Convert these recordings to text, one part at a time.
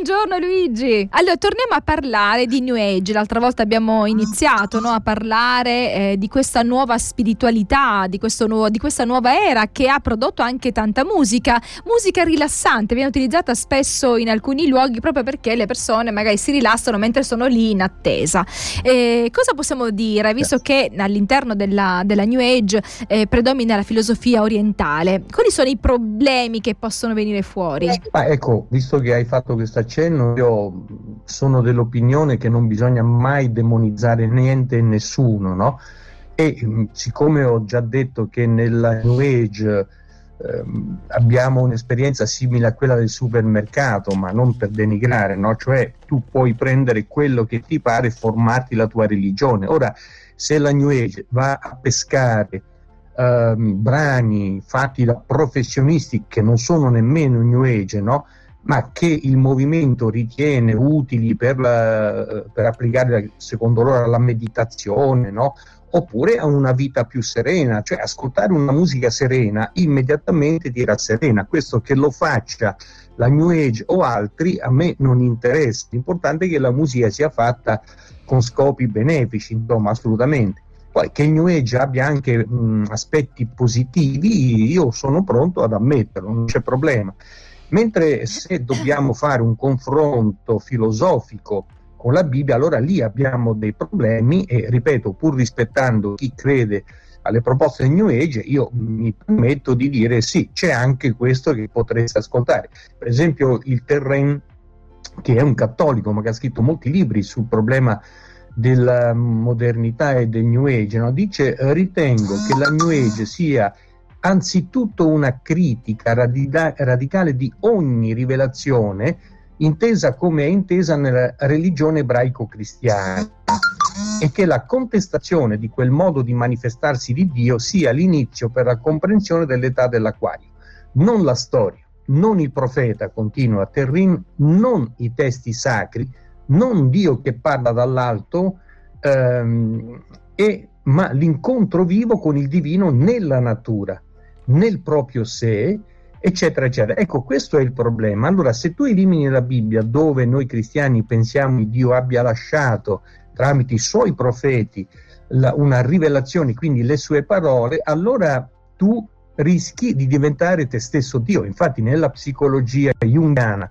buongiorno Luigi. Allora, torniamo a parlare di New Age. L'altra volta abbiamo iniziato no, a parlare eh, di questa nuova spiritualità, di, nuovo, di, questa nuova era che ha prodotto anche tanta musica, musica rilassante, viene utilizzata spesso in alcuni luoghi proprio perché le persone magari si rilassano mentre sono lì in attesa. Eh, cosa possiamo dire, visto che all'interno della, della New Age eh, predomina la filosofia orientale? Quali sono i problemi che possono venire fuori? Ma ecco, visto che hai fatto questo accenno, io sono dell'opinione che non bisogna mai demonizzare niente e nessuno, no? E mm, siccome ho già detto che nella New Age eh, abbiamo un'esperienza simile a quella del supermercato, ma non per denigrare, no? Cioè tu puoi prendere quello che ti pare e formarti la tua religione. Ora, se la New Age va a pescare ehm, brani fatti da professionisti che non sono nemmeno New Age, no? Ma che il movimento ritiene utili per, la, per applicare secondo loro alla meditazione, no? oppure a una vita più serena, cioè ascoltare una musica serena immediatamente ti rasserena. Questo che lo faccia la New Age o altri a me non interessa, l'importante è che la musica sia fatta con scopi benefici, insomma, assolutamente. Poi che il New Age abbia anche mh, aspetti positivi, io sono pronto ad ammetterlo, non c'è problema. Mentre se dobbiamo fare un confronto filosofico con la Bibbia, allora lì abbiamo dei problemi e ripeto, pur rispettando chi crede alle proposte del New Age, io mi permetto di dire sì, c'è anche questo che potreste ascoltare. Per esempio il Terrain, che è un cattolico ma che ha scritto molti libri sul problema della modernità e del New Age, no? dice ritengo che la New Age sia anzitutto una critica radica- radicale di ogni rivelazione intesa come è intesa nella religione ebraico-cristiana. E che la contestazione di quel modo di manifestarsi di Dio sia l'inizio per la comprensione dell'età dell'acquario, non la storia, non il profeta, continua Terrin, non i testi sacri, non Dio che parla dall'alto, ehm, e, ma l'incontro vivo con il divino nella natura, nel proprio sé, eccetera, eccetera. Ecco, questo è il problema. Allora, se tu elimini la Bibbia, dove noi cristiani pensiamo che Dio abbia lasciato tramite i suoi profeti la, una rivelazione, quindi le sue parole, allora tu rischi di diventare te stesso Dio. Infatti, nella psicologia jungiana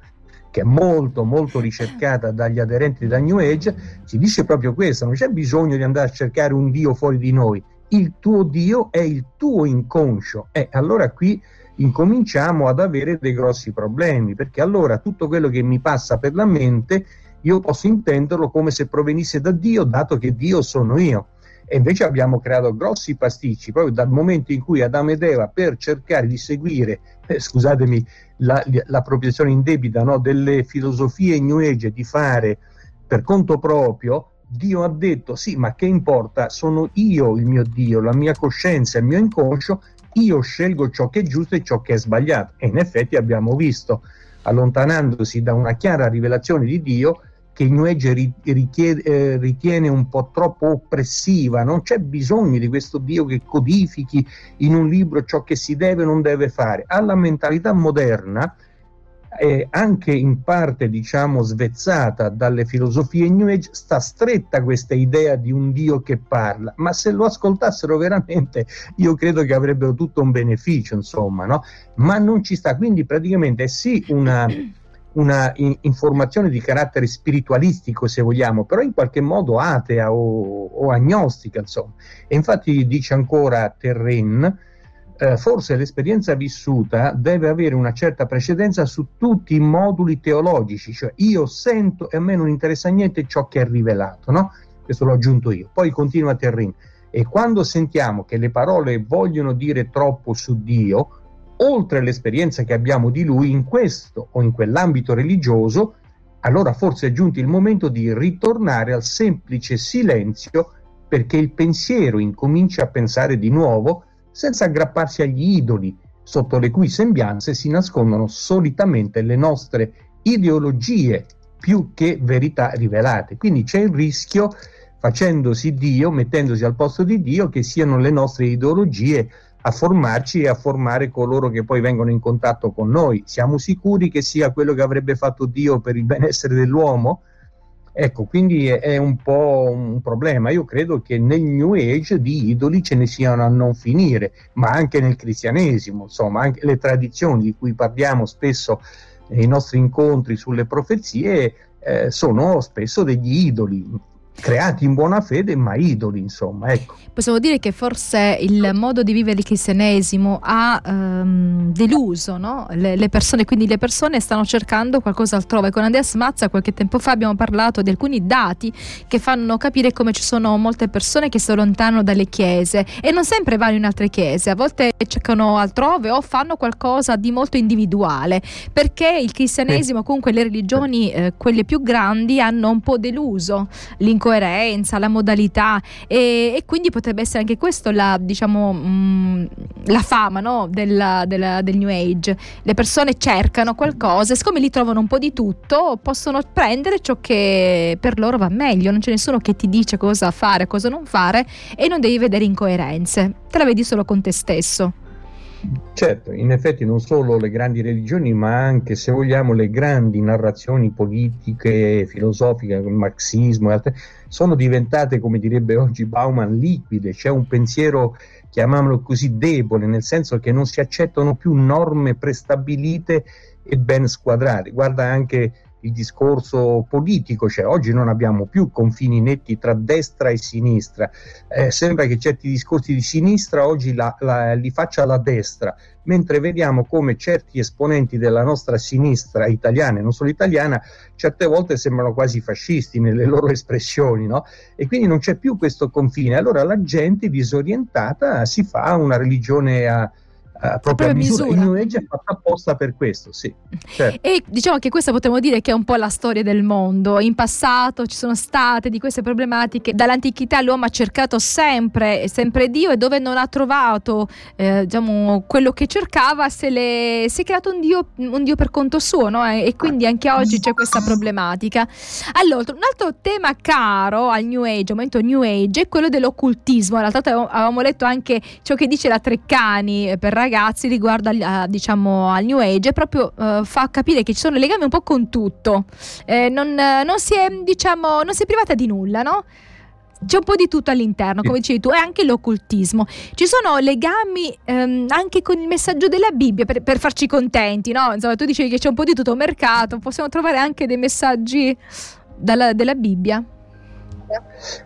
che è molto molto ricercata dagli aderenti della New Age, si dice proprio questo, non c'è bisogno di andare a cercare un Dio fuori di noi, il tuo Dio è il tuo inconscio e allora qui incominciamo ad avere dei grossi problemi, perché allora tutto quello che mi passa per la mente io posso intenderlo come se provenisse da Dio, dato che Dio sono io. E invece abbiamo creato grossi pasticci proprio dal momento in cui Adamo ed Eva, per cercare di seguire, eh, scusatemi la, l'appropriazione indebita no, delle filosofie New Age di fare per conto proprio, Dio ha detto sì, ma che importa? Sono io il mio Dio, la mia coscienza, il mio inconscio, io scelgo ciò che è giusto e ciò che è sbagliato. E in effetti abbiamo visto, allontanandosi da una chiara rivelazione di Dio, che New Age richiede, eh, ritiene un po' troppo oppressiva, non c'è bisogno di questo Dio che codifichi in un libro ciò che si deve e non deve fare. Alla mentalità moderna, eh, anche in parte diciamo svezzata dalle filosofie New Age, sta stretta questa idea di un Dio che parla, ma se lo ascoltassero veramente io credo che avrebbero tutto un beneficio, insomma, no? Ma non ci sta, quindi praticamente è sì una una in- informazione di carattere spiritualistico, se vogliamo, però in qualche modo atea o, o agnostica, insomma. E infatti dice ancora Terren, eh, forse l'esperienza vissuta deve avere una certa precedenza su tutti i moduli teologici, cioè io sento e a me non interessa niente ciò che è rivelato, no? Questo l'ho aggiunto io. Poi continua Terrin. E quando sentiamo che le parole vogliono dire troppo su Dio, oltre all'esperienza che abbiamo di lui in questo o in quell'ambito religioso, allora forse è giunto il momento di ritornare al semplice silenzio perché il pensiero incomincia a pensare di nuovo senza aggrapparsi agli idoli sotto le cui sembianze si nascondono solitamente le nostre ideologie più che verità rivelate. Quindi c'è il rischio, facendosi Dio, mettendosi al posto di Dio, che siano le nostre ideologie a formarci e a formare coloro che poi vengono in contatto con noi. Siamo sicuri che sia quello che avrebbe fatto Dio per il benessere dell'uomo? Ecco, quindi è un po' un problema. Io credo che nel New Age di idoli ce ne siano a non finire, ma anche nel cristianesimo, insomma, anche le tradizioni di cui parliamo spesso nei nostri incontri sulle profezie eh, sono spesso degli idoli creati in buona fede ma idoli insomma ecco. possiamo dire che forse il modo di vivere il cristianesimo ha um, deluso no? le, le, persone quindi le persone stanno cercando qualcosa altrove con Andreas Mazza qualche tempo fa abbiamo parlato di alcuni dati che fanno capire come ci sono molte persone che si allontanano dalle chiese e non sempre vanno in altre chiese a volte cercano altrove o fanno qualcosa di molto individuale perché il cristianesimo comunque le religioni eh, quelle più grandi hanno un po' deluso l'incontro coerenza, la modalità e, e quindi potrebbe essere anche questo la, diciamo, mh, mm, la fama no? del, del, del, New Age. Le persone cercano qualcosa e siccome lì trovano un po' di tutto possono prendere ciò che per loro va meglio, non c'è nessuno che ti dice cosa fare, cosa non fare e non devi vedere incoerenze, te la vedi solo con te stesso. Certo, in effetti non solo le grandi religioni, ma anche, se vogliamo, le grandi narrazioni politiche, filosofiche, il marxismo e altre, sono diventate, come direbbe oggi Bauman, liquide. C'è un pensiero, chiamiamolo così, debole, nel senso che non si accettano più norme prestabilite e ben squadrate. Guarda anche il discorso politico, cioè oggi non abbiamo più confini netti tra destra e sinistra, eh, sembra che certi discorsi di sinistra oggi la, la, li faccia la destra, mentre vediamo come certi esponenti della nostra sinistra italiana e non solo italiana certe volte sembrano quasi fascisti nelle loro espressioni, no? E quindi non c'è più questo confine, allora la gente disorientata si fa una religione a a propria misura. misura. Il New Age è fatto apposta per questo, sì. Certo. E diciamo che questa potremmo dire che è un po' la storia del mondo. In passato ci sono state di queste problematiche. Dall'antichità l'uomo ha cercato sempre, sempre Dio e dove non ha trovato eh, diciamo, quello che cercava se le, si è creato un Dio, un Dio per conto suo no? e quindi anche oggi c'è questa problematica. Allora, un altro tema caro al New Age, al momento New Age, è quello dell'occultismo. In realtà avevamo letto anche ciò che dice la Treccani eh, per ragazzi riguardo al, a, diciamo, al New Age proprio uh, fa capire che ci sono legami un po' con tutto. Eh, non, non, si è, diciamo, non si è privata di nulla, no? C'è un po' di tutto all'interno, come dicevi tu, e anche l'occultismo. Ci sono legami ehm, anche con il messaggio della Bibbia per, per, farci contenti, no? Insomma, tu dicevi che c'è un po' di tutto mercato, possiamo trovare anche dei messaggi dalla, della Bibbia.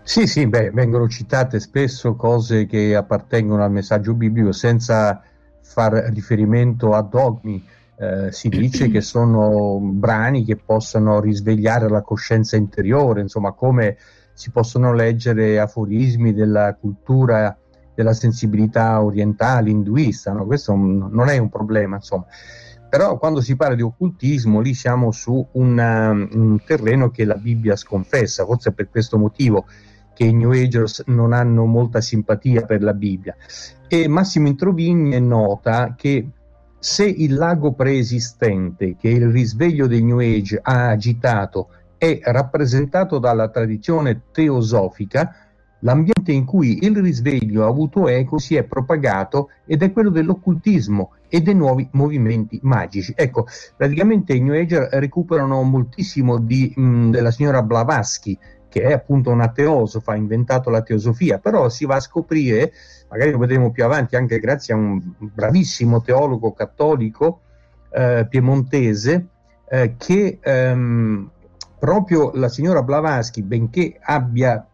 Sì, sì, beh, vengono citate spesso cose che appartengono al messaggio biblico senza far riferimento a dogmi. Eh, si dice che sono brani che possano risvegliare la coscienza interiore, insomma, come si possono leggere aforismi della cultura, della sensibilità orientale, induista, no? questo non è un problema, insomma. Però quando si parla di occultismo, lì siamo su una, un terreno che la Bibbia sconfessa, forse per questo motivo che i New Agers non hanno molta simpatia per la Bibbia. E Massimo Introvigne nota che se il lago preesistente che il risveglio del New Age ha agitato è rappresentato dalla tradizione teosofica, l'ambiente in cui il risveglio ha avuto eco si è propagato ed è quello dell'occultismo e dei nuovi movimenti magici. Ecco, praticamente i New Age recuperano moltissimo di, mh, della signora Blavatsky, che è appunto una teosofa, ha inventato la teosofia, però si va a scoprire, magari lo vedremo più avanti anche grazie a un bravissimo teologo cattolico eh, piemontese, eh, che ehm, proprio la signora Blavatsky, benché abbia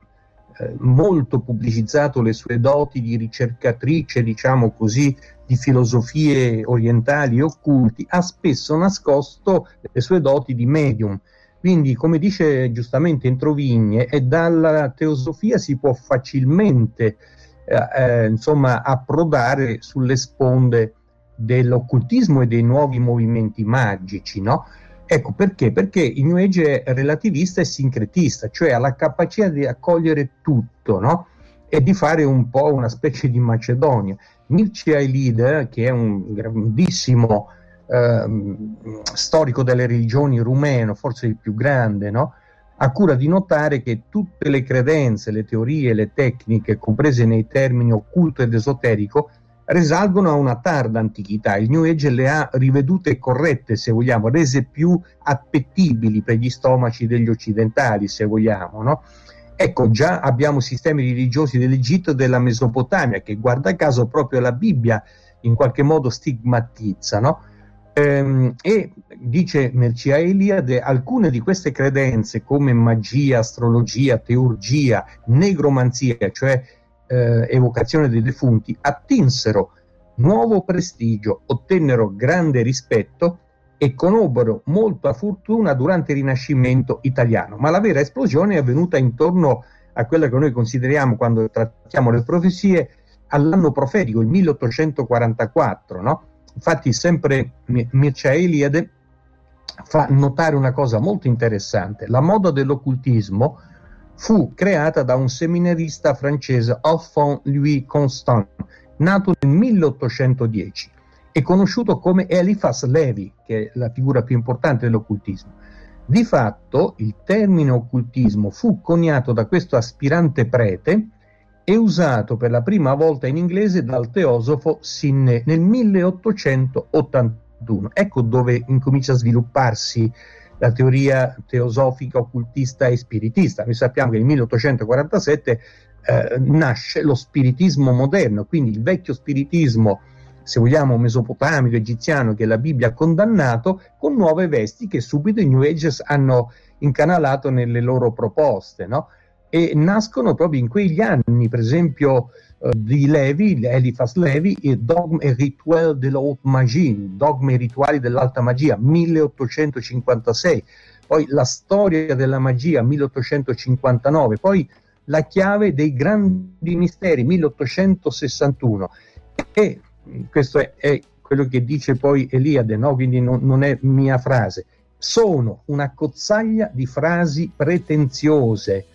eh, molto pubblicizzato le sue doti di ricercatrice, diciamo così, di filosofie orientali e occulti, ha spesso nascosto le sue doti di medium quindi, come dice giustamente Entrovigne, e dalla teosofia si può facilmente eh, eh, insomma, approdare sulle sponde dell'occultismo e dei nuovi movimenti magici, no? Ecco perché? Perché il New Age è relativista e sincretista, cioè ha la capacità di accogliere tutto, no? E di fare un po' una specie di Macedonia. Mircea Eliade, che è un grandissimo Ehm, storico delle religioni rumeno, forse il più grande, no? ha cura di notare che tutte le credenze, le teorie, le tecniche, comprese nei termini occulto ed esoterico, risalgono a una tarda antichità. Il New Age le ha rivedute corrette, se vogliamo, rese più appetibili per gli stomaci degli occidentali, se vogliamo, no? Ecco, già abbiamo sistemi religiosi dell'Egitto e della Mesopotamia che, guarda caso, proprio la Bibbia in qualche modo stigmatizza, no? Ehm, e dice Mercia Eliade, alcune di queste credenze come magia, astrologia, teurgia, negromanzia, cioè eh, evocazione dei defunti, attinsero nuovo prestigio, ottennero grande rispetto e conobbero molta fortuna durante il Rinascimento italiano. Ma la vera esplosione è avvenuta intorno a quella che noi consideriamo, quando trattiamo le profezie, all'anno profetico, il 1844. No? Infatti, sempre Mircea Eliade fa notare una cosa molto interessante: la moda dell'occultismo fu creata da un seminarista francese, Alphonse Louis Constant, nato nel 1810 e conosciuto come Eliphas Levi, che è la figura più importante dell'occultismo. Di fatto, il termine occultismo fu coniato da questo aspirante prete e usato per la prima volta in inglese dal teosofo Sinné nel 1881. Ecco dove incomincia a svilupparsi la teoria teosofica, occultista e spiritista. Noi sappiamo che nel 1847 eh, nasce lo spiritismo moderno, quindi il vecchio spiritismo, se vogliamo, mesopotamico, egiziano, che la Bibbia ha condannato, con nuove vesti che subito i New Ages hanno incanalato nelle loro proposte. No? E nascono proprio in quegli anni, per esempio, eh, di Levi, Eliphas Levi, e Dogme et Rituel de l'Haute Magie, Dogme e Rituali dell'Alta Magia, 1856, poi la storia della magia, 1859, poi la chiave dei grandi misteri, 1861. E questo è, è quello che dice poi Eliade, no? quindi non, non è mia frase. Sono una cozzaglia di frasi pretenziose,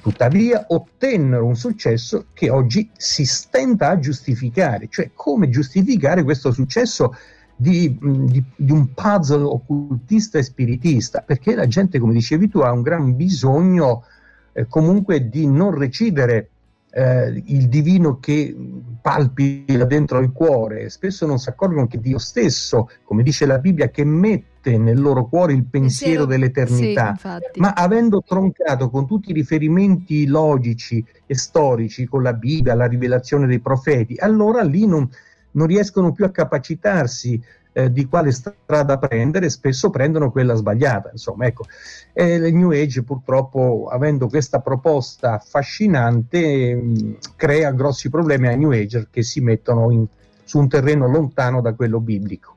Tuttavia ottennero un successo che oggi si stenta a giustificare, cioè come giustificare questo successo di, di, di, un puzzle occultista e spiritista, perché la gente, come dicevi tu, ha un gran bisogno eh, comunque di non recidere eh, il divino che palpita dentro il cuore, spesso non si accorgono che Dio stesso, come dice la Bibbia, che mette nel loro cuore il pensiero dell'eternità, sì, ma avendo troncato con tutti i riferimenti logici e storici con la Bibbia, la rivelazione dei profeti, allora lì non, non riescono più a capacitarsi eh, di quale strada prendere, spesso prendono quella sbagliata. Insomma, ecco, eh, il New Age purtroppo, avendo questa proposta affascinante, mh, mm, crea grossi problemi ai New Ager che si mettono in, su un terreno lontano da quello biblico.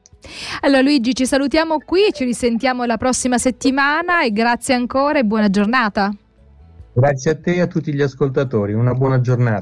Allora Luigi, ci salutiamo qui, ci risentiamo la prossima settimana e grazie ancora e buona giornata. Grazie a te e a tutti gli ascoltatori, una buona giornata.